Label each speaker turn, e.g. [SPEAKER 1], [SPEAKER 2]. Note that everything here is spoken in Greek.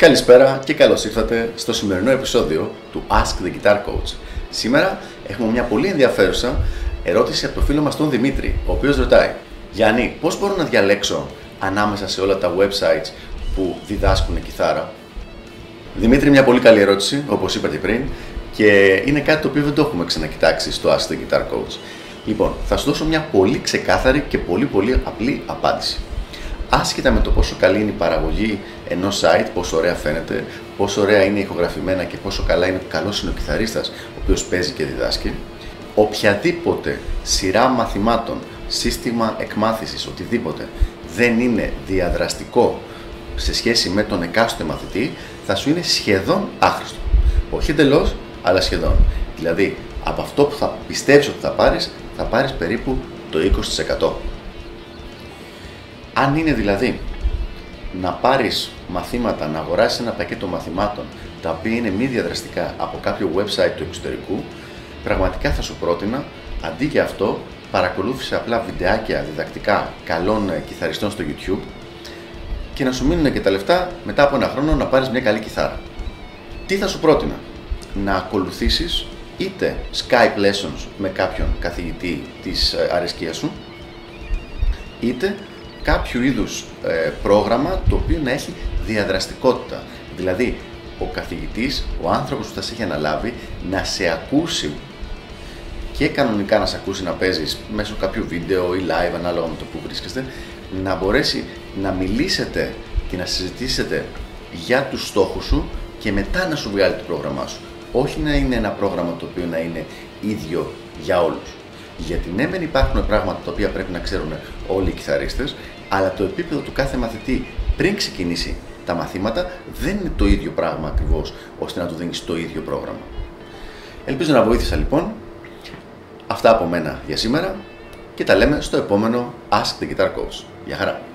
[SPEAKER 1] Καλησπέρα και καλώς ήρθατε στο σημερινό επεισόδιο του Ask the Guitar Coach. Σήμερα έχουμε μια πολύ ενδιαφέρουσα ερώτηση από το φίλο μας τον Δημήτρη, ο οποίος ρωτάει Γιάννη, πώς μπορώ να διαλέξω ανάμεσα σε όλα τα websites που διδάσκουν κιθάρα; Δημήτρη, μια πολύ καλή ερώτηση, όπως είπατε πριν, και είναι κάτι το οποίο δεν το έχουμε ξανακοιτάξει στο Ask the Guitar Coach. Λοιπόν, θα σου δώσω μια πολύ ξεκάθαρη και πολύ πολύ απλή απάντηση άσχετα με το πόσο καλή είναι η παραγωγή ενός site, πόσο ωραία φαίνεται, πόσο ωραία είναι ηχογραφημένα και πόσο καλά είναι καλός είναι ο κιθαρίστας ο οποίος παίζει και διδάσκει, οποιαδήποτε σειρά μαθημάτων, σύστημα εκμάθησης, οτιδήποτε δεν είναι διαδραστικό σε σχέση με τον εκάστοτε μαθητή, θα σου είναι σχεδόν άχρηστο. Όχι εντελώς, αλλά σχεδόν. Δηλαδή, από αυτό που θα πιστεύεις ότι θα πάρεις, θα πάρεις περίπου το 20%. Αν είναι δηλαδή να πάρεις μαθήματα, να αγοράσεις ένα πακέτο μαθημάτων τα οποία είναι μη διαδραστικά από κάποιο website του εξωτερικού, πραγματικά θα σου πρότεινα αντί για αυτό παρακολούθησε απλά βιντεάκια διδακτικά καλών ε, κιθαριστών στο YouTube και να σου μείνουν και τα λεφτά μετά από ένα χρόνο να πάρεις μια καλή κιθάρα. Τι θα σου πρότεινα, να ακολουθήσεις είτε Skype lessons με κάποιον καθηγητή της ε, αρεσκίας σου, είτε κάποιο είδους ε, πρόγραμμα το οποίο να έχει διαδραστικότητα. Δηλαδή, ο καθηγητής, ο άνθρωπος που θα σε έχει αναλάβει, να σε ακούσει και κανονικά να σε ακούσει να παίζεις μέσω κάποιου βίντεο ή live ανάλογα με το που βρίσκεστε, να μπορέσει να μιλήσετε και να συζητήσετε για τους στόχους σου και μετά να σου βγάλει το πρόγραμμά σου. Όχι να είναι ένα πρόγραμμα το οποίο να είναι ίδιο για όλους. Γιατί ναι, μεν υπάρχουν πράγματα τα οποία πρέπει να ξέρουν όλοι οι κιθαρίστες, αλλά το επίπεδο του κάθε μαθητή πριν ξεκινήσει τα μαθήματα δεν είναι το ίδιο πράγμα ακριβώς ώστε να του δίνεις το ίδιο πρόγραμμα. Ελπίζω να βοήθησα λοιπόν. Αυτά από μένα για σήμερα και τα λέμε στο επόμενο Ask the Guitar Coach. Γεια χαρά!